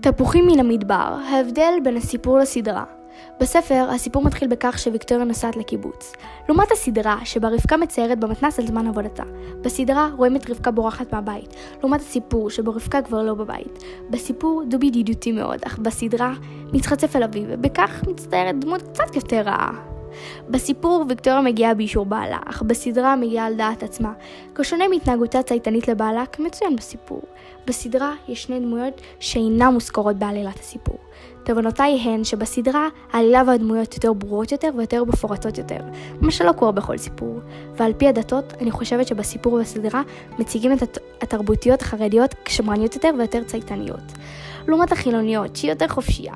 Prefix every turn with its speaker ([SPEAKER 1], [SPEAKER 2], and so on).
[SPEAKER 1] תפוחים מן המדבר, ההבדל בין הסיפור לסדרה. בספר, הסיפור מתחיל בכך שוויקטוריה נוסעת לקיבוץ. לעומת הסדרה, שבה רבקה מציירת במתנ"ס על זמן עבודתה. בסדרה רואים את רבקה בורחת מהבית, לעומת הסיפור, שבו רבקה כבר לא בבית. בסיפור דובי ידידותי מאוד, אך בסדרה מתחצף אל אביו, ובכך מצטיירת דמות קצת יותר רעה. בסיפור ויקטוריה מגיעה באישור בעלה, אך בסדרה מגיעה על דעת עצמה. כשונה מהתנהגותה צייתנית לבעלה, כמצוין בסיפור. בסדרה יש שני דמויות שאינן מוזכרות בעלילת הסיפור. תובנותיי הן שבסדרה העלילה והדמויות יותר ברורות יותר ויותר מפורטות יותר, מה שלא קורה בכל סיפור. ועל פי הדתות, אני חושבת שבסיפור ובסדרה מציגים את התרבותיות החרדיות כשמרניות יותר ויותר צייתניות. לעומת החילוניות, שהיא יותר חופשייה.